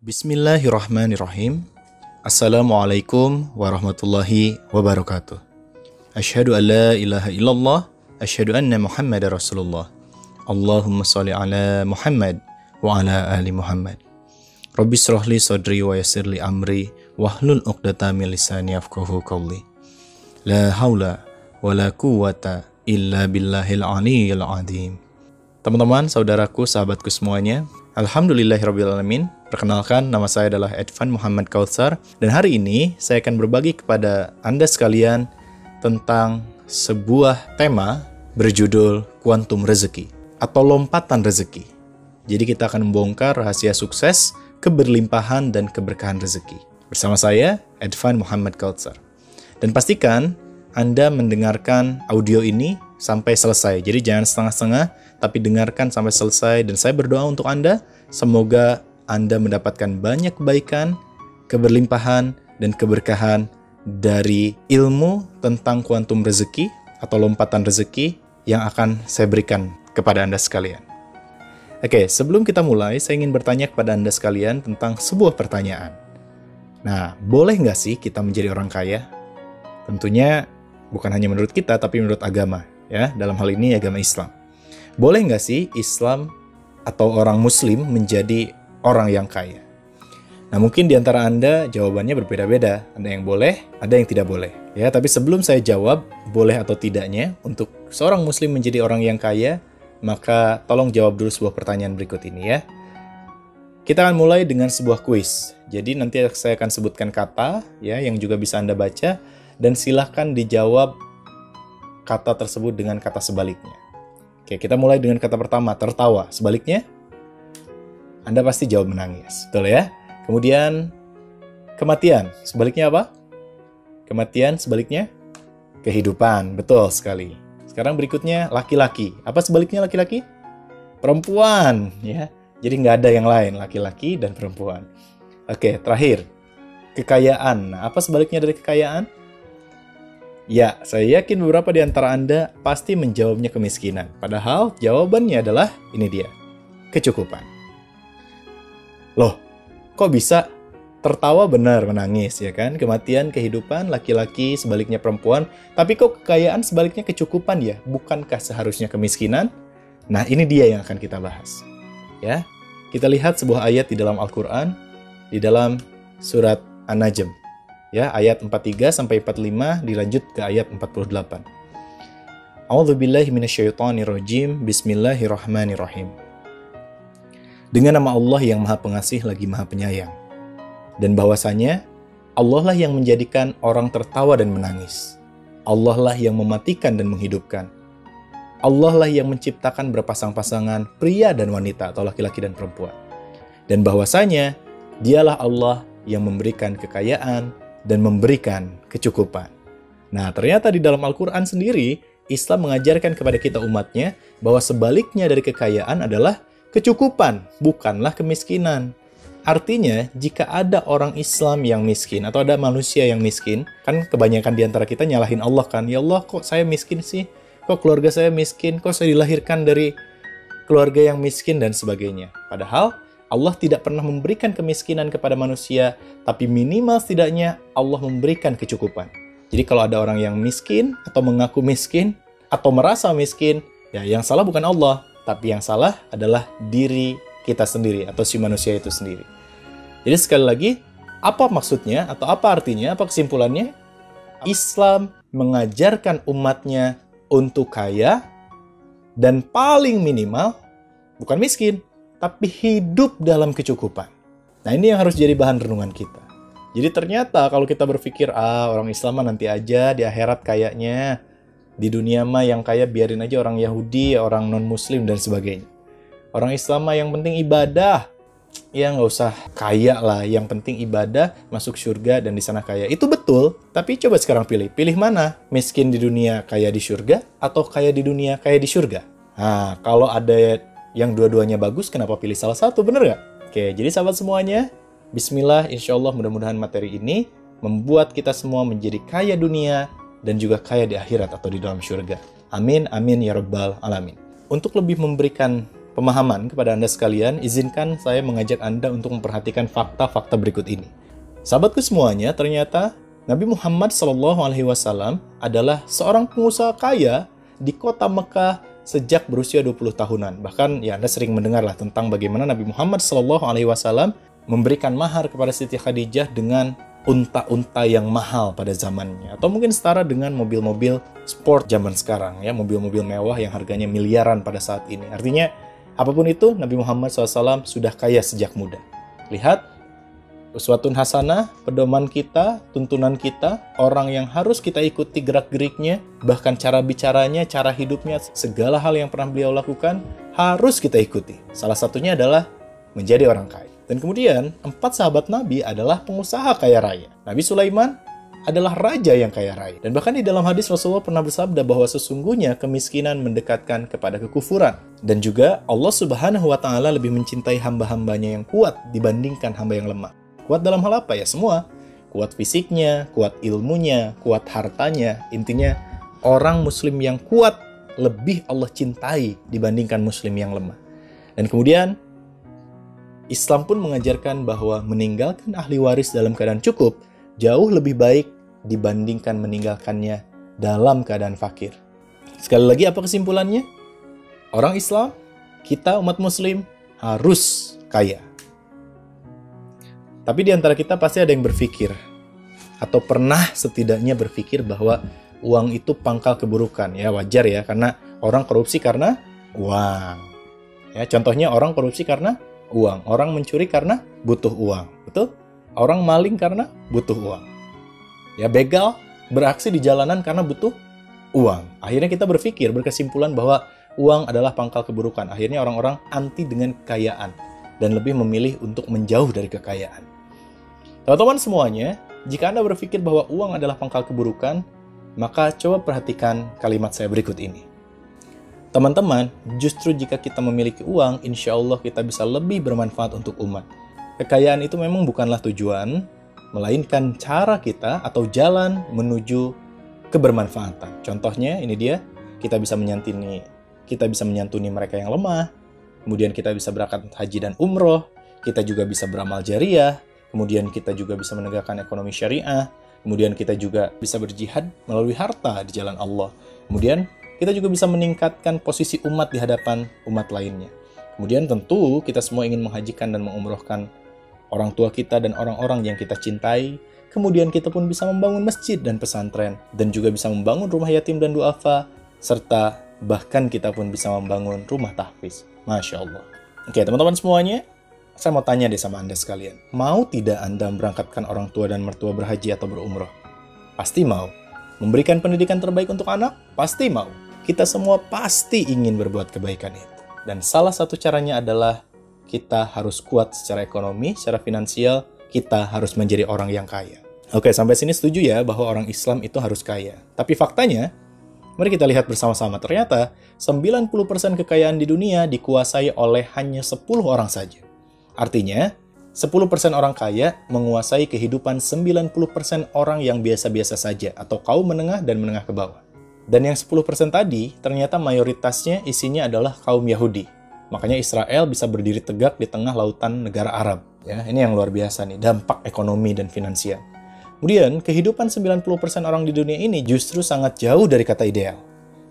Bismillahirrahmanirrahim. Assalamualaikum warahmatullahi wabarakatuh. Asyhadu an la ilaha illallah, asyhadu anna Muhammad Rasulullah. Allahumma salli ala Muhammad wa ala ali Muhammad. Rabbi srahli sadri wa yassirli amri wahlul 'uqdata min lisani yafqahu qawli. La haula wa la quwwata illa billahil aliyyil azim. Teman-teman, saudaraku, sahabatku semuanya, Alhamdulillahirrabbilalamin. Perkenalkan, nama saya adalah Edvan Muhammad Kautsar dan hari ini saya akan berbagi kepada Anda sekalian tentang sebuah tema berjudul Kuantum Rezeki atau Lompatan Rezeki. Jadi kita akan membongkar rahasia sukses, keberlimpahan, dan keberkahan rezeki. Bersama saya, Edvan Muhammad Kautsar. Dan pastikan Anda mendengarkan audio ini sampai selesai. Jadi jangan setengah-setengah, tapi dengarkan sampai selesai. Dan saya berdoa untuk Anda, semoga Anda mendapatkan banyak kebaikan, keberlimpahan, dan keberkahan dari ilmu tentang kuantum rezeki atau lompatan rezeki yang akan saya berikan kepada Anda sekalian. Oke, sebelum kita mulai, saya ingin bertanya kepada Anda sekalian tentang sebuah pertanyaan. Nah, boleh nggak sih kita menjadi orang kaya? Tentunya bukan hanya menurut kita, tapi menurut agama. Ya Dalam hal ini agama Islam. Boleh nggak sih Islam atau orang Muslim menjadi orang yang kaya? Nah, mungkin di antara Anda jawabannya berbeda-beda. Ada yang boleh, ada yang tidak boleh. Ya, tapi sebelum saya jawab boleh atau tidaknya untuk seorang muslim menjadi orang yang kaya, maka tolong jawab dulu sebuah pertanyaan berikut ini ya. Kita akan mulai dengan sebuah kuis. Jadi nanti saya akan sebutkan kata ya yang juga bisa Anda baca dan silahkan dijawab kata tersebut dengan kata sebaliknya. Oke, kita mulai dengan kata pertama, tertawa. Sebaliknya, Anda pasti jawab menangis. Betul ya? Kemudian, kematian. Sebaliknya apa? Kematian sebaliknya? Kehidupan. Betul sekali. Sekarang berikutnya, laki-laki. Apa sebaliknya laki-laki? Perempuan. ya. Jadi nggak ada yang lain, laki-laki dan perempuan. Oke, terakhir. Kekayaan. Nah, apa sebaliknya dari kekayaan? Ya, saya yakin beberapa di antara Anda pasti menjawabnya kemiskinan. Padahal jawabannya adalah ini dia, kecukupan. Loh, kok bisa tertawa benar menangis ya kan? Kematian, kehidupan, laki-laki sebaliknya perempuan. Tapi kok kekayaan sebaliknya kecukupan ya? Bukankah seharusnya kemiskinan? Nah, ini dia yang akan kita bahas. Ya. Kita lihat sebuah ayat di dalam Al-Qur'an di dalam surat An-Najm ya ayat 43 sampai 45 dilanjut ke ayat 48. A'udzubillahi minasyaitonirrajim. Bismillahirrahmanirrahim. Dengan nama Allah yang Maha Pengasih lagi Maha Penyayang. Dan bahwasanya Allah lah yang menjadikan orang tertawa dan menangis. Allah lah yang mematikan dan menghidupkan. Allah lah yang menciptakan berpasang-pasangan pria dan wanita atau laki-laki dan perempuan. Dan bahwasanya dialah Allah yang memberikan kekayaan, dan memberikan kecukupan. Nah, ternyata di dalam Al-Quran sendiri, Islam mengajarkan kepada kita umatnya bahwa sebaliknya dari kekayaan adalah kecukupan, bukanlah kemiskinan. Artinya, jika ada orang Islam yang miskin atau ada manusia yang miskin, kan kebanyakan di antara kita nyalahin Allah kan, ya Allah kok saya miskin sih? Kok keluarga saya miskin? Kok saya dilahirkan dari keluarga yang miskin dan sebagainya. Padahal Allah tidak pernah memberikan kemiskinan kepada manusia, tapi minimal setidaknya Allah memberikan kecukupan. Jadi kalau ada orang yang miskin atau mengaku miskin atau merasa miskin, ya yang salah bukan Allah, tapi yang salah adalah diri kita sendiri atau si manusia itu sendiri. Jadi sekali lagi, apa maksudnya atau apa artinya, apa kesimpulannya? Islam mengajarkan umatnya untuk kaya dan paling minimal bukan miskin, tapi hidup dalam kecukupan. Nah, ini yang harus jadi bahan renungan kita. Jadi ternyata kalau kita berpikir, ah orang Islam mah nanti aja di akhirat kayaknya, di dunia mah yang kaya biarin aja orang Yahudi, orang non-Muslim, dan sebagainya. Orang Islam mah yang penting ibadah, ya nggak usah kaya lah, yang penting ibadah, masuk surga, dan di sana kaya. Itu betul, tapi coba sekarang pilih. Pilih mana? Miskin di dunia, kaya di surga, atau kaya di dunia, kaya di surga? Nah, kalau ada yang dua-duanya bagus, kenapa pilih salah satu? Bener nggak? Oke, jadi sahabat semuanya, Bismillah, insya Allah mudah-mudahan materi ini membuat kita semua menjadi kaya dunia dan juga kaya di akhirat atau di dalam surga. Amin, amin, ya rabbal alamin. Untuk lebih memberikan pemahaman kepada Anda sekalian, izinkan saya mengajak Anda untuk memperhatikan fakta-fakta berikut ini. Sahabatku semuanya, ternyata Nabi Muhammad SAW adalah seorang pengusaha kaya di kota Mekah sejak berusia 20 tahunan. Bahkan ya Anda sering mendengarlah tentang bagaimana Nabi Muhammad SAW memberikan mahar kepada Siti Khadijah dengan unta-unta yang mahal pada zamannya. Atau mungkin setara dengan mobil-mobil sport zaman sekarang ya mobil-mobil mewah yang harganya miliaran pada saat ini. Artinya apa pun itu Nabi Muhammad SAW sudah kaya sejak muda. Lihat uswatun hasanah pedoman kita tuntunan kita orang yang harus kita ikuti gerak-geriknya bahkan cara bicaranya cara hidupnya segala hal yang pernah beliau lakukan harus kita ikuti salah satunya adalah menjadi orang kaya dan kemudian, empat sahabat Nabi adalah pengusaha kaya raya. Nabi Sulaiman adalah raja yang kaya raya. Dan bahkan di dalam hadis Rasulullah pernah bersabda bahwa sesungguhnya kemiskinan mendekatkan kepada kekufuran. Dan juga Allah Subhanahu wa taala lebih mencintai hamba-hambanya yang kuat dibandingkan hamba yang lemah. Kuat dalam hal apa ya? Semua. Kuat fisiknya, kuat ilmunya, kuat hartanya. Intinya orang muslim yang kuat lebih Allah cintai dibandingkan muslim yang lemah. Dan kemudian Islam pun mengajarkan bahwa meninggalkan ahli waris dalam keadaan cukup jauh lebih baik dibandingkan meninggalkannya dalam keadaan fakir. Sekali lagi apa kesimpulannya? Orang Islam, kita umat muslim harus kaya. Tapi di antara kita pasti ada yang berpikir atau pernah setidaknya berpikir bahwa uang itu pangkal keburukan. Ya wajar ya karena orang korupsi karena uang. Ya contohnya orang korupsi karena uang. Orang mencuri karena butuh uang. Betul? Orang maling karena butuh uang. Ya begal beraksi di jalanan karena butuh uang. Akhirnya kita berpikir, berkesimpulan bahwa uang adalah pangkal keburukan. Akhirnya orang-orang anti dengan kekayaan dan lebih memilih untuk menjauh dari kekayaan. Teman-teman semuanya, jika Anda berpikir bahwa uang adalah pangkal keburukan, maka coba perhatikan kalimat saya berikut ini. Teman-teman, justru jika kita memiliki uang, insya Allah kita bisa lebih bermanfaat untuk umat. Kekayaan itu memang bukanlah tujuan, melainkan cara kita atau jalan menuju kebermanfaatan. Contohnya, ini dia, kita bisa menyantuni, kita bisa menyantuni mereka yang lemah, kemudian kita bisa berangkat haji dan umroh, kita juga bisa beramal jariah, kemudian kita juga bisa menegakkan ekonomi syariah, kemudian kita juga bisa berjihad melalui harta di jalan Allah. Kemudian kita juga bisa meningkatkan posisi umat di hadapan umat lainnya. Kemudian tentu kita semua ingin menghajikan dan mengumrohkan orang tua kita dan orang-orang yang kita cintai. Kemudian kita pun bisa membangun masjid dan pesantren dan juga bisa membangun rumah yatim dan duafa serta bahkan kita pun bisa membangun rumah tahfiz. Masya Allah. Oke teman-teman semuanya, saya mau tanya deh sama Anda sekalian. Mau tidak Anda berangkatkan orang tua dan mertua berhaji atau berumroh? Pasti mau. Memberikan pendidikan terbaik untuk anak? Pasti mau kita semua pasti ingin berbuat kebaikan itu. Dan salah satu caranya adalah kita harus kuat secara ekonomi, secara finansial, kita harus menjadi orang yang kaya. Oke, sampai sini setuju ya bahwa orang Islam itu harus kaya. Tapi faktanya, mari kita lihat bersama-sama. Ternyata 90% kekayaan di dunia dikuasai oleh hanya 10 orang saja. Artinya, 10% orang kaya menguasai kehidupan 90% orang yang biasa-biasa saja atau kaum menengah dan menengah ke bawah. Dan yang 10% tadi ternyata mayoritasnya isinya adalah kaum Yahudi. Makanya Israel bisa berdiri tegak di tengah lautan negara Arab. Ya, ini yang luar biasa nih, dampak ekonomi dan finansial. Kemudian, kehidupan 90% orang di dunia ini justru sangat jauh dari kata ideal.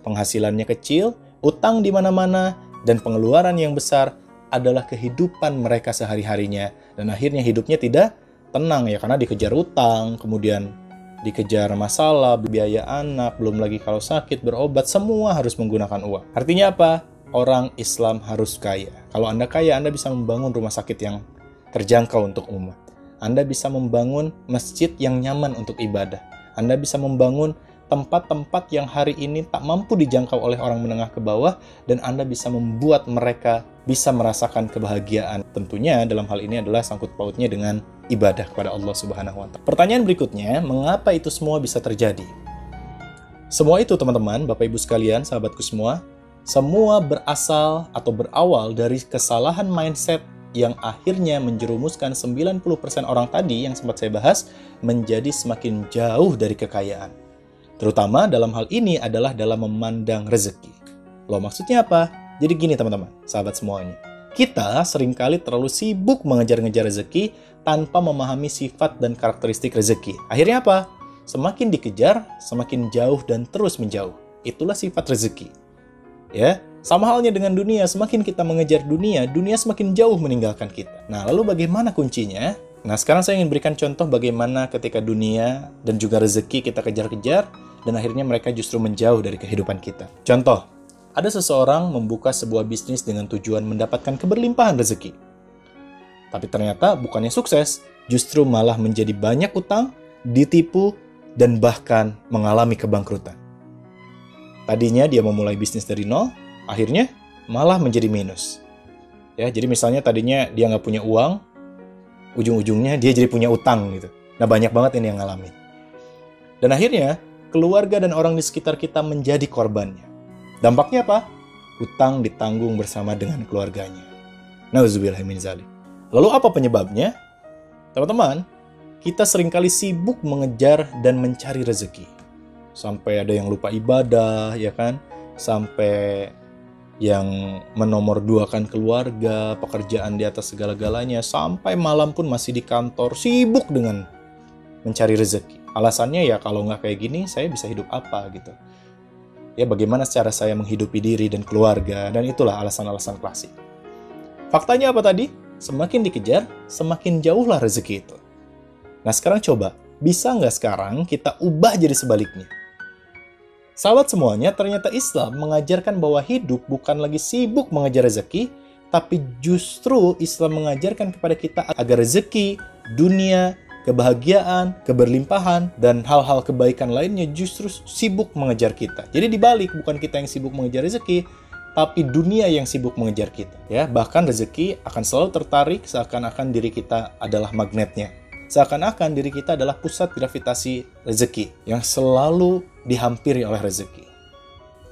Penghasilannya kecil, utang di mana-mana, dan pengeluaran yang besar adalah kehidupan mereka sehari-harinya. Dan akhirnya hidupnya tidak tenang ya, karena dikejar utang, kemudian dikejar masalah, biaya anak, belum lagi kalau sakit, berobat, semua harus menggunakan uang. Artinya apa? Orang Islam harus kaya. Kalau Anda kaya, Anda bisa membangun rumah sakit yang terjangkau untuk umat. Anda bisa membangun masjid yang nyaman untuk ibadah. Anda bisa membangun tempat-tempat yang hari ini tak mampu dijangkau oleh orang menengah ke bawah dan Anda bisa membuat mereka bisa merasakan kebahagiaan. Tentunya dalam hal ini adalah sangkut pautnya dengan ibadah kepada Allah Subhanahu wa taala. Pertanyaan berikutnya, mengapa itu semua bisa terjadi? Semua itu teman-teman, Bapak Ibu sekalian, sahabatku semua, semua berasal atau berawal dari kesalahan mindset yang akhirnya menjerumuskan 90% orang tadi yang sempat saya bahas menjadi semakin jauh dari kekayaan. Terutama dalam hal ini adalah dalam memandang rezeki. Loh maksudnya apa? Jadi gini teman-teman, sahabat semuanya. Kita sering kali terlalu sibuk mengejar-ngejar rezeki tanpa memahami sifat dan karakteristik rezeki. Akhirnya apa? Semakin dikejar, semakin jauh dan terus menjauh. Itulah sifat rezeki. Ya, sama halnya dengan dunia, semakin kita mengejar dunia, dunia semakin jauh meninggalkan kita. Nah, lalu bagaimana kuncinya? Nah, sekarang saya ingin berikan contoh bagaimana ketika dunia dan juga rezeki kita kejar-kejar, dan akhirnya mereka justru menjauh dari kehidupan kita. Contoh, ada seseorang membuka sebuah bisnis dengan tujuan mendapatkan keberlimpahan rezeki. Tapi ternyata bukannya sukses, justru malah menjadi banyak utang, ditipu, dan bahkan mengalami kebangkrutan. Tadinya dia memulai bisnis dari nol, akhirnya malah menjadi minus. Ya, jadi misalnya tadinya dia nggak punya uang, ujung-ujungnya dia jadi punya utang gitu. Nah banyak banget ini yang ngalamin. Dan akhirnya keluarga dan orang di sekitar kita menjadi korbannya. Dampaknya apa? Utang ditanggung bersama dengan keluarganya. Nauzubillahimin zalik. Lalu apa penyebabnya? Teman-teman, kita sering kali sibuk mengejar dan mencari rezeki. Sampai ada yang lupa ibadah, ya kan? Sampai yang menomorduakan keluarga, pekerjaan di atas segala-galanya, sampai malam pun masih di kantor, sibuk dengan mencari rezeki. Alasannya ya kalau nggak kayak gini, saya bisa hidup apa gitu. Ya bagaimana cara saya menghidupi diri dan keluarga, dan itulah alasan-alasan klasik. Faktanya apa tadi? Semakin dikejar, semakin jauhlah rezeki itu. Nah sekarang coba, bisa nggak sekarang kita ubah jadi sebaliknya? Sahabat semuanya, ternyata Islam mengajarkan bahwa hidup bukan lagi sibuk mengejar rezeki, tapi justru Islam mengajarkan kepada kita agar rezeki, dunia, kebahagiaan, keberlimpahan, dan hal-hal kebaikan lainnya justru sibuk mengejar kita. Jadi dibalik, bukan kita yang sibuk mengejar rezeki, tapi dunia yang sibuk mengejar kita. Ya, bahkan rezeki akan selalu tertarik seakan-akan diri kita adalah magnetnya seakan-akan diri kita adalah pusat gravitasi rezeki yang selalu dihampiri oleh rezeki.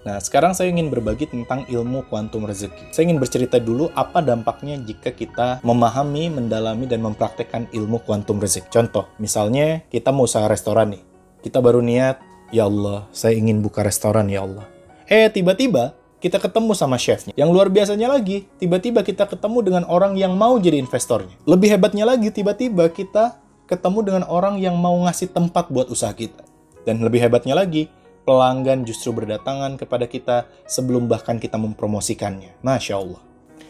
Nah, sekarang saya ingin berbagi tentang ilmu kuantum rezeki. Saya ingin bercerita dulu apa dampaknya jika kita memahami, mendalami, dan mempraktekkan ilmu kuantum rezeki. Contoh, misalnya kita mau usaha restoran nih. Kita baru niat, ya Allah, saya ingin buka restoran ya Allah. Eh, tiba-tiba kita ketemu sama chefnya. Yang luar biasanya lagi, tiba-tiba kita ketemu dengan orang yang mau jadi investornya. Lebih hebatnya lagi, tiba-tiba kita ketemu dengan orang yang mau ngasih tempat buat usaha kita. Dan lebih hebatnya lagi, pelanggan justru berdatangan kepada kita sebelum bahkan kita mempromosikannya. Masya Allah.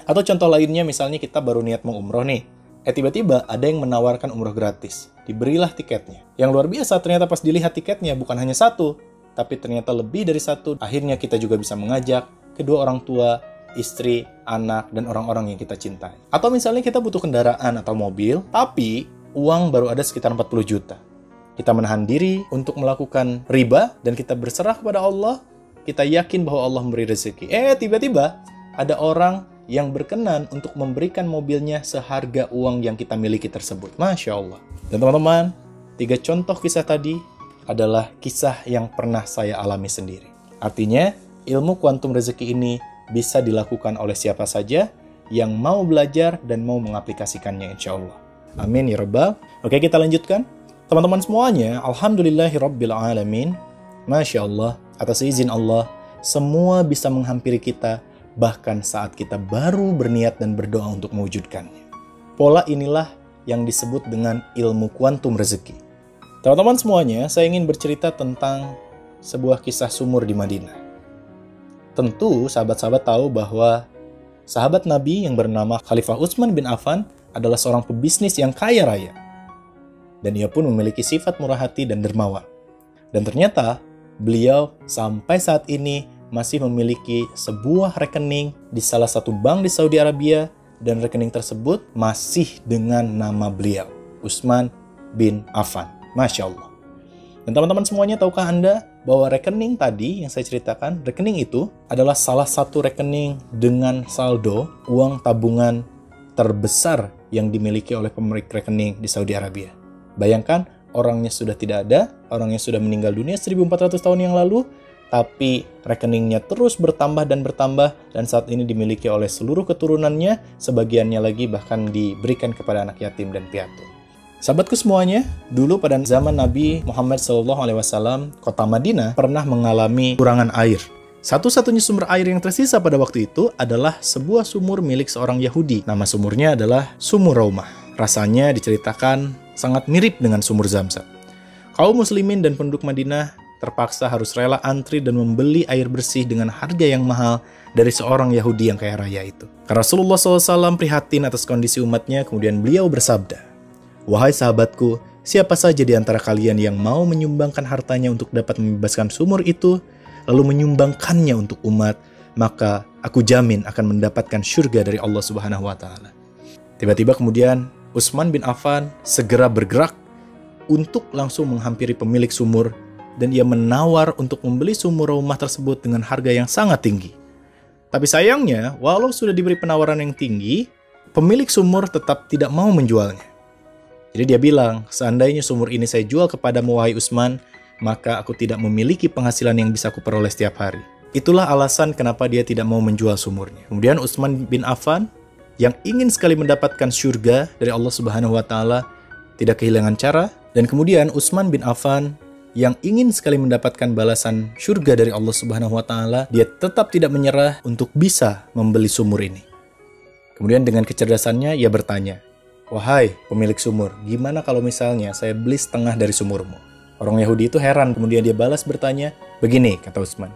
Atau contoh lainnya misalnya kita baru niat mau umroh nih. Eh tiba-tiba ada yang menawarkan umroh gratis. Diberilah tiketnya. Yang luar biasa ternyata pas dilihat tiketnya bukan hanya satu, tapi ternyata lebih dari satu. Akhirnya kita juga bisa mengajak kedua orang tua, istri, anak, dan orang-orang yang kita cintai. Atau misalnya kita butuh kendaraan atau mobil, tapi uang baru ada sekitar 40 juta. Kita menahan diri untuk melakukan riba dan kita berserah kepada Allah. Kita yakin bahwa Allah memberi rezeki. Eh, tiba-tiba ada orang yang berkenan untuk memberikan mobilnya seharga uang yang kita miliki tersebut. Masya Allah. Dan teman-teman, tiga contoh kisah tadi adalah kisah yang pernah saya alami sendiri. Artinya, ilmu kuantum rezeki ini bisa dilakukan oleh siapa saja yang mau belajar dan mau mengaplikasikannya insya Allah. Amin ya Rabbal. Oke kita lanjutkan. Teman-teman semuanya, Alhamdulillahirabbil Alamin. Masya Allah, atas izin Allah, semua bisa menghampiri kita bahkan saat kita baru berniat dan berdoa untuk mewujudkannya. Pola inilah yang disebut dengan ilmu kuantum rezeki. Teman-teman semuanya, saya ingin bercerita tentang sebuah kisah sumur di Madinah. Tentu sahabat-sahabat tahu bahwa sahabat Nabi yang bernama Khalifah Utsman bin Affan adalah seorang pebisnis yang kaya raya. Dan ia pun memiliki sifat murah hati dan dermawan. Dan ternyata beliau sampai saat ini masih memiliki sebuah rekening di salah satu bank di Saudi Arabia dan rekening tersebut masih dengan nama beliau, Usman bin Affan. Masya Allah. Dan teman-teman semuanya, tahukah Anda bahwa rekening tadi yang saya ceritakan, rekening itu adalah salah satu rekening dengan saldo uang tabungan terbesar yang dimiliki oleh pemilik rekening di Saudi Arabia. Bayangkan, orangnya sudah tidak ada, orangnya sudah meninggal dunia 1400 tahun yang lalu, tapi rekeningnya terus bertambah dan bertambah dan saat ini dimiliki oleh seluruh keturunannya, sebagiannya lagi bahkan diberikan kepada anak yatim dan piatu. Sahabatku semuanya, dulu pada zaman Nabi Muhammad SAW, kota Madinah pernah mengalami kurangan air Satu-satunya sumber air yang tersisa pada waktu itu adalah sebuah sumur milik seorang Yahudi. Nama sumurnya adalah Sumur Raumah. Rasanya diceritakan sangat mirip dengan sumur Zamzam. Kaum muslimin dan penduduk Madinah terpaksa harus rela antri dan membeli air bersih dengan harga yang mahal dari seorang Yahudi yang kaya raya itu. Karena Rasulullah SAW prihatin atas kondisi umatnya, kemudian beliau bersabda, Wahai sahabatku, siapa saja di antara kalian yang mau menyumbangkan hartanya untuk dapat membebaskan sumur itu, lalu menyumbangkannya untuk umat, maka aku jamin akan mendapatkan surga dari Allah Subhanahu wa taala. Tiba-tiba kemudian Utsman bin Affan segera bergerak untuk langsung menghampiri pemilik sumur dan ia menawar untuk membeli sumur rumah tersebut dengan harga yang sangat tinggi. Tapi sayangnya, walau sudah diberi penawaran yang tinggi, pemilik sumur tetap tidak mau menjualnya. Jadi dia bilang, seandainya sumur ini saya jual kepada wahai Usman, maka aku tidak memiliki penghasilan yang bisa aku peroleh setiap hari. Itulah alasan kenapa dia tidak mau menjual sumurnya. Kemudian Utsman bin Affan yang ingin sekali mendapatkan surga dari Allah Subhanahu wa taala tidak kehilangan cara dan kemudian Utsman bin Affan yang ingin sekali mendapatkan balasan surga dari Allah Subhanahu wa taala, dia tetap tidak menyerah untuk bisa membeli sumur ini. Kemudian dengan kecerdasannya ia bertanya, "Wahai pemilik sumur, gimana kalau misalnya saya beli setengah dari sumurmu?" Orang Yahudi itu heran, kemudian dia balas bertanya, begini, kata Utsman.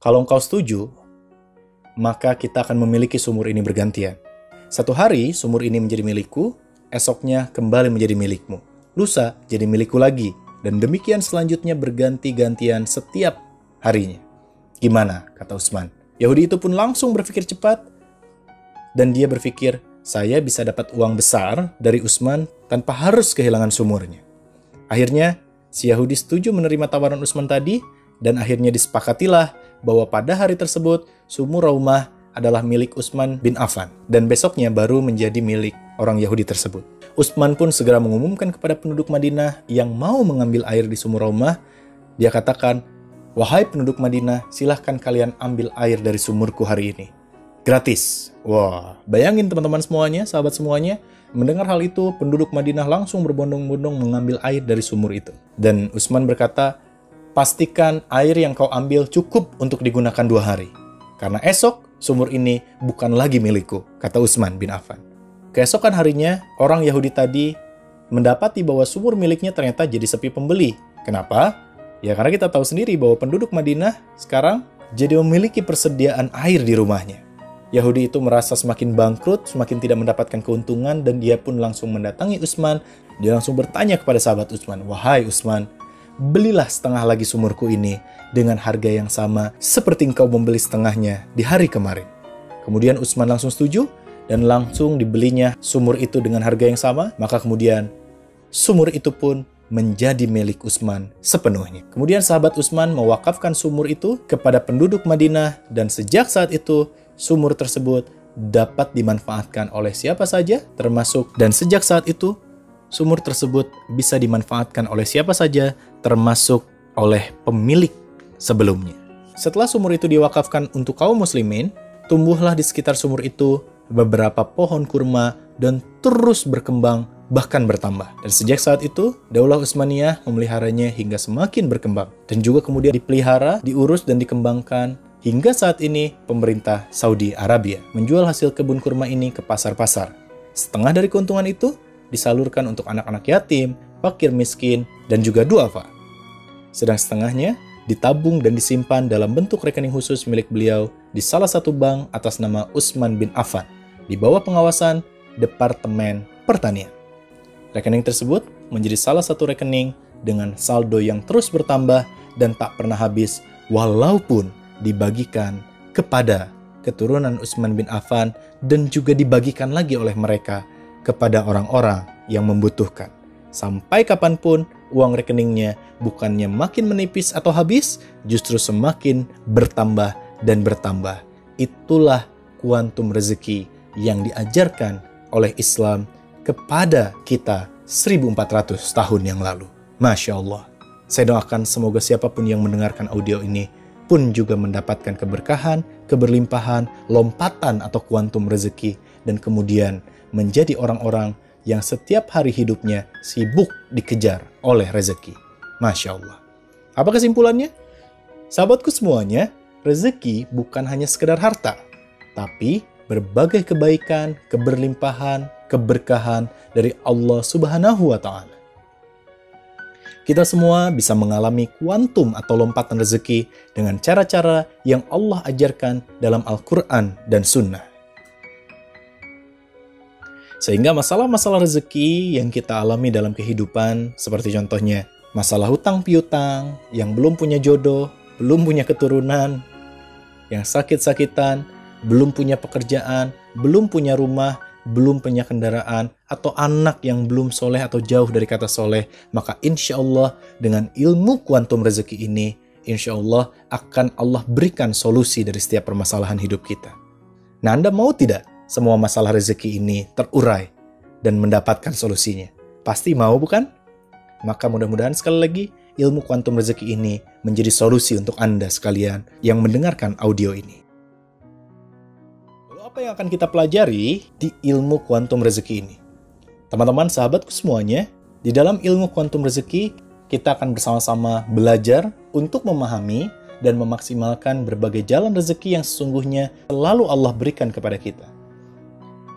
Kalau engkau setuju, maka kita akan memiliki sumur ini bergantian. Satu hari sumur ini menjadi milikku, esoknya kembali menjadi milikmu. Lusa jadi milikku lagi, dan demikian selanjutnya berganti-gantian setiap harinya. Gimana? kata Utsman. Yahudi itu pun langsung berpikir cepat, dan dia berpikir, saya bisa dapat uang besar dari Utsman tanpa harus kehilangan sumurnya. Akhirnya, si Yahudi setuju menerima tawaran Utsman tadi, dan akhirnya disepakatilah bahwa pada hari tersebut sumur Raumah adalah milik Utsman bin Affan, dan besoknya baru menjadi milik orang Yahudi tersebut. Utsman pun segera mengumumkan kepada penduduk Madinah yang mau mengambil air di sumur Raumah, dia katakan, Wahai penduduk Madinah, silahkan kalian ambil air dari sumurku hari ini. Gratis. Wah, bayangin teman-teman semuanya, sahabat semuanya, Mendengar hal itu, penduduk Madinah langsung berbondong-bondong mengambil air dari sumur itu. Dan Utsman berkata, pastikan air yang kau ambil cukup untuk digunakan dua hari. Karena esok, sumur ini bukan lagi milikku, kata Utsman bin Affan. Keesokan harinya, orang Yahudi tadi mendapati bahwa sumur miliknya ternyata jadi sepi pembeli. Kenapa? Ya karena kita tahu sendiri bahwa penduduk Madinah sekarang jadi memiliki persediaan air di rumahnya. Yahudi itu merasa semakin bangkrut, semakin tidak mendapatkan keuntungan, dan dia pun langsung mendatangi Utsman. Dia langsung bertanya kepada sahabat Utsman, Wahai Utsman, belilah setengah lagi sumurku ini dengan harga yang sama seperti engkau membeli setengahnya di hari kemarin. Kemudian Utsman langsung setuju, dan langsung dibelinya sumur itu dengan harga yang sama, maka kemudian sumur itu pun menjadi milik Utsman sepenuhnya. Kemudian sahabat Utsman mewakafkan sumur itu kepada penduduk Madinah dan sejak saat itu sumur tersebut dapat dimanfaatkan oleh siapa saja, termasuk dan sejak saat itu sumur tersebut bisa dimanfaatkan oleh siapa saja, termasuk oleh pemilik sebelumnya. Setelah sumur itu diwakafkan untuk kaum muslimin, tumbuhlah di sekitar sumur itu beberapa pohon kurma dan terus berkembang bahkan bertambah. Dan sejak saat itu, Daulah Utsmaniyah memeliharanya hingga semakin berkembang dan juga kemudian dipelihara, diurus dan dikembangkan Hingga saat ini, pemerintah Saudi Arabia menjual hasil kebun kurma ini ke pasar-pasar. Setengah dari keuntungan itu disalurkan untuk anak-anak yatim, fakir miskin, dan juga duafa. Sedang setengahnya ditabung dan disimpan dalam bentuk rekening khusus milik beliau di salah satu bank atas nama Usman bin Affan di bawah pengawasan Departemen Pertanian. Rekening tersebut menjadi salah satu rekening dengan saldo yang terus bertambah dan tak pernah habis walaupun dibagikan kepada keturunan Utsman bin Affan dan juga dibagikan lagi oleh mereka kepada orang-orang yang membutuhkan. Sampai kapan pun uang rekeningnya bukannya makin menipis atau habis, justru semakin bertambah dan bertambah. Itulah kuantum rezeki yang diajarkan oleh Islam kepada kita 1400 tahun yang lalu. Masya Allah. Saya doakan semoga siapa pun yang mendengarkan audio ini pun juga mendapatkan keberkahan, keberlimpahan, lompatan atau kuantum rezeki, dan kemudian menjadi orang-orang yang setiap hari hidupnya sibuk dikejar oleh rezeki. Masya Allah. Apa kesimpulannya? Sahabatku semuanya, rezeki bukan hanya sekedar harta, tapi berbagai kebaikan, keberlimpahan, keberkahan dari Allah Subhanahu wa taala. Kita semua bisa mengalami kuantum atau lompatan rezeki dengan cara-cara yang Allah ajarkan dalam Al-Quran dan Sunnah. Sehingga masalah-masalah rezeki yang kita alami dalam kehidupan, seperti contohnya masalah hutang piutang, yang belum punya jodoh, belum punya keturunan, yang sakit-sakitan, belum punya pekerjaan, belum punya rumah, belum punya kendaraan, atau anak yang belum soleh atau jauh dari kata soleh, maka insya Allah dengan ilmu kuantum rezeki ini, insya Allah akan Allah berikan solusi dari setiap permasalahan hidup kita. Nah Anda mau tidak semua masalah rezeki ini terurai dan mendapatkan solusinya. Pasti mau bukan? Maka mudah-mudahan sekali lagi ilmu kuantum rezeki ini menjadi solusi untuk Anda sekalian yang mendengarkan audio ini. Lalu apa yang akan kita pelajari di ilmu kuantum rezeki ini? Teman-teman sahabatku semuanya, di dalam ilmu kuantum rezeki kita akan bersama-sama belajar untuk memahami dan memaksimalkan berbagai jalan rezeki yang sesungguhnya selalu Allah berikan kepada kita.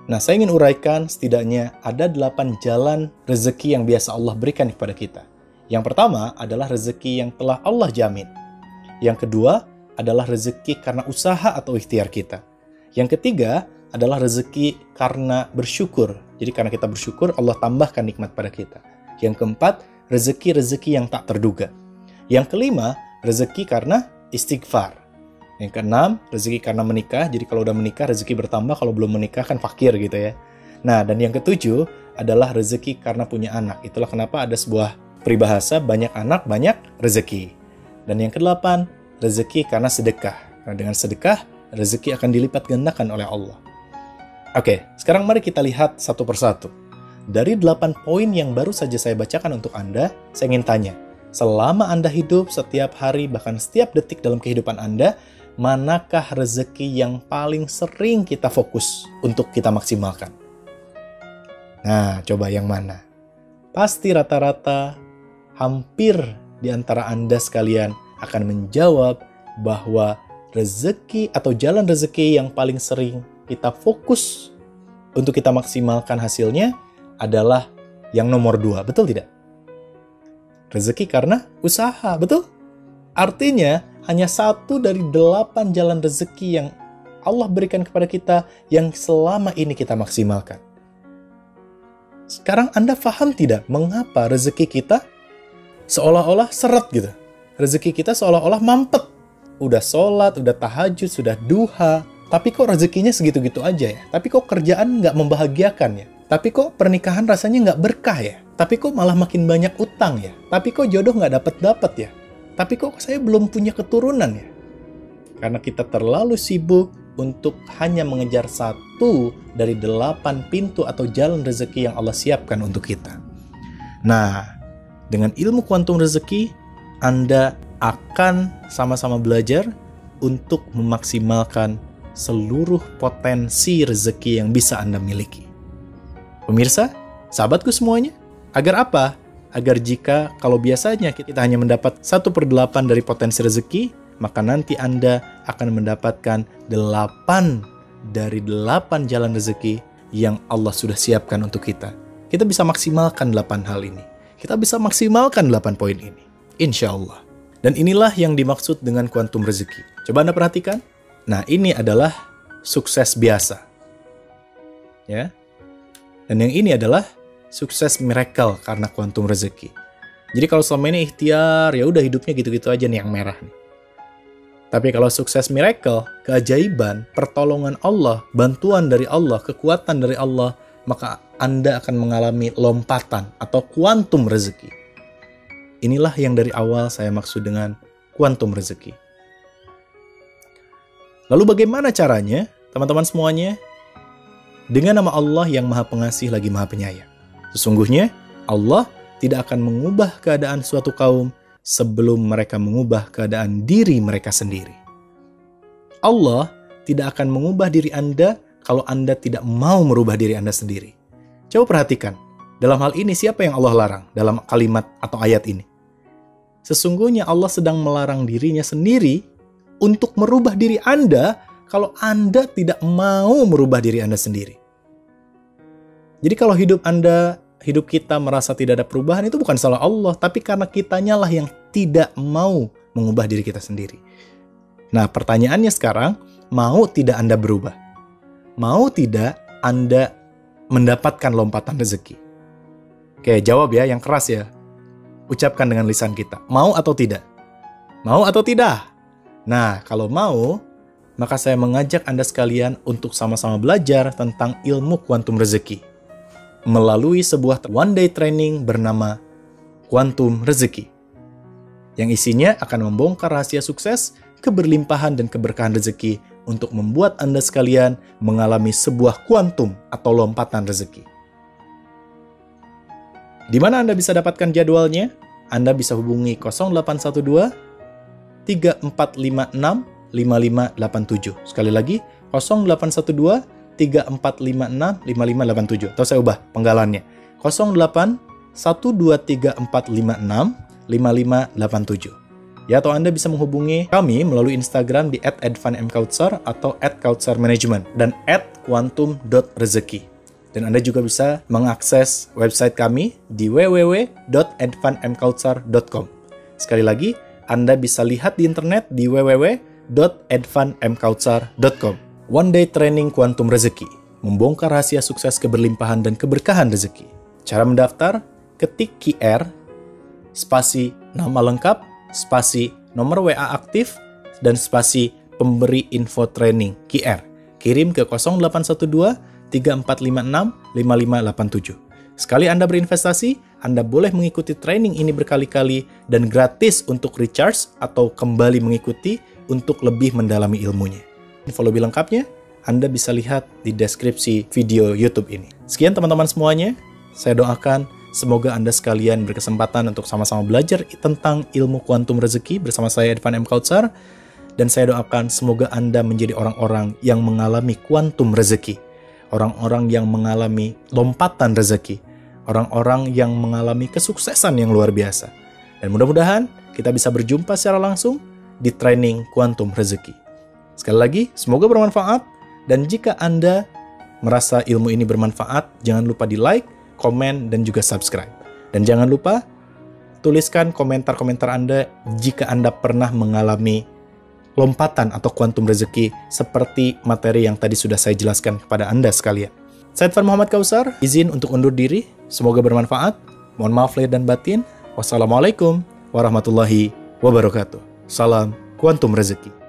Nah, saya ingin uraikan setidaknya ada delapan jalan rezeki yang biasa Allah berikan kepada kita. Yang pertama adalah rezeki yang telah Allah jamin. Yang kedua adalah rezeki karena usaha atau ikhtiar kita. Yang ketiga adalah rezeki karena bersyukur. Jadi karena kita bersyukur, Allah tambahkan nikmat pada kita. Yang keempat, rezeki-rezeki yang tak terduga. Yang kelima, rezeki karena istighfar. Yang keenam, rezeki karena menikah. Jadi kalau udah menikah, rezeki bertambah. Kalau belum menikah kan fakir gitu ya. Nah, dan yang ketujuh adalah rezeki karena punya anak. Itulah kenapa ada sebuah peribahasa banyak anak, banyak rezeki. Dan yang kedelapan, rezeki karena sedekah. Karena dengan sedekah, rezeki akan dilipat gandakan oleh Allah. Oke, sekarang mari kita lihat satu persatu. Dari delapan poin yang baru saja saya bacakan untuk Anda, saya ingin tanya, selama Anda hidup setiap hari bahkan setiap detik dalam kehidupan Anda, manakah rezeki yang paling sering kita fokus untuk kita maksimalkan? Nah, coba yang mana? Pasti rata-rata hampir di antara Anda sekalian akan menjawab bahwa rezeki atau jalan rezeki yang paling sering kita fokus untuk kita maksimalkan hasilnya adalah yang nomor dua, betul tidak? Rezeki karena usaha, betul? Artinya, hanya satu dari delapan jalan rezeki yang Allah berikan kepada kita yang selama ini kita maksimalkan. Sekarang Anda paham tidak mengapa rezeki kita seolah-olah seret gitu? Rezeki kita seolah-olah mampet. Udah sholat, udah tahajud, sudah duha, tapi kok rezekinya segitu-gitu aja ya? Tapi kok kerjaan nggak membahagiakan ya? Tapi kok pernikahan rasanya nggak berkah ya? Tapi kok malah makin banyak utang ya? Tapi kok jodoh nggak dapet-dapet ya? Tapi kok saya belum punya keturunan ya? Karena kita terlalu sibuk untuk hanya mengejar satu dari delapan pintu atau jalan rezeki yang Allah siapkan untuk kita. Nah, dengan ilmu kuantum rezeki, Anda akan sama-sama belajar untuk memaksimalkan seluruh potensi rezeki yang bisa Anda miliki. Pemirsa, sahabatku semuanya, agar apa? Agar jika kalau biasanya kita hanya mendapat satu per delapan dari potensi rezeki, maka nanti Anda akan mendapatkan delapan dari delapan jalan rezeki yang Allah sudah siapkan untuk kita. Kita bisa maksimalkan delapan hal ini. Kita bisa maksimalkan delapan poin ini. Insya Allah. Dan inilah yang dimaksud dengan kuantum rezeki. Coba Anda perhatikan. Nah, ini adalah sukses biasa. Ya. Dan yang ini adalah sukses miracle karena kuantum rezeki. Jadi kalau selama ini ikhtiar, ya udah hidupnya gitu-gitu aja nih yang merah nih. Tapi kalau sukses miracle, keajaiban, pertolongan Allah, bantuan dari Allah, kekuatan dari Allah, maka Anda akan mengalami lompatan atau kuantum rezeki. Inilah yang dari awal saya maksud dengan kuantum rezeki. Lalu bagaimana caranya, teman-teman semuanya? Dengan nama Allah yang Maha Pengasih lagi Maha Penyayang. Sesungguhnya Allah tidak akan mengubah keadaan suatu kaum sebelum mereka mengubah keadaan diri mereka sendiri. Allah tidak akan mengubah diri Anda kalau Anda tidak mau merubah diri Anda sendiri. Coba perhatikan, dalam hal ini siapa yang Allah larang dalam kalimat atau ayat ini? Sesungguhnya Allah sedang melarang dirinya sendiri untuk merubah diri Anda kalau Anda tidak mau merubah diri Anda sendiri. Jadi kalau hidup Anda, hidup kita merasa tidak ada perubahan itu bukan salah Allah, tapi karena kitanya lah yang tidak mau mengubah diri kita sendiri. Nah, pertanyaannya sekarang, mau tidak Anda berubah? Mau tidak Anda mendapatkan lompatan rezeki? Oke, jawab ya yang keras ya. Ucapkan dengan lisan kita. Mau atau tidak? Mau atau tidak? Nah, kalau mau, maka saya mengajak Anda sekalian untuk sama-sama belajar tentang ilmu kuantum rezeki melalui sebuah one day training bernama Kuantum Rezeki yang isinya akan membongkar rahasia sukses, keberlimpahan dan keberkahan rezeki untuk membuat Anda sekalian mengalami sebuah kuantum atau lompatan rezeki. Di mana Anda bisa dapatkan jadwalnya? Anda bisa hubungi 0812 3456 5587. Sekali lagi 0812 3456 5587 atau saya ubah penggalannya. 08 12345 5587 ya atau Anda bisa menghubungi kami melalui Instagram di @advanmkautsar atau @kautsarmanagement dan @quantum.rezeki dan Anda juga bisa mengakses website kami di www.advanmkautsar.com sekali lagi Anda bisa lihat di internet di www.advanmkautsar.com One Day Training Kuantum Rezeki, membongkar rahasia sukses keberlimpahan dan keberkahan rezeki. Cara mendaftar, ketik QR, spasi nama lengkap, spasi nomor WA aktif, dan spasi pemberi info training QR. Kirim ke 0812 3456 5587. Sekali Anda berinvestasi, Anda boleh mengikuti training ini berkali-kali dan gratis untuk recharge atau kembali mengikuti untuk lebih mendalami ilmunya. Info lebih lengkapnya Anda bisa lihat di deskripsi video YouTube ini. Sekian teman-teman semuanya. Saya doakan semoga Anda sekalian berkesempatan untuk sama-sama belajar tentang ilmu kuantum rezeki bersama saya Irfan M. Kautsar. Dan saya doakan semoga Anda menjadi orang-orang yang mengalami kuantum rezeki. Orang-orang yang mengalami lompatan rezeki. Orang-orang yang mengalami kesuksesan yang luar biasa. Dan mudah-mudahan kita bisa berjumpa secara langsung di training kuantum rezeki. Sekali lagi, semoga bermanfaat. Dan jika Anda merasa ilmu ini bermanfaat, jangan lupa di like, komen, dan juga subscribe. Dan jangan lupa tuliskan komentar-komentar Anda jika Anda pernah mengalami lompatan atau kuantum rezeki seperti materi yang tadi sudah saya jelaskan kepada Anda sekalian. Saya Irfan Muhammad Kausar, izin untuk undur diri. Semoga bermanfaat. Mohon maaf lahir dan batin. Wassalamualaikum warahmatullahi wabarakatuh. Salam kuantum rezeki.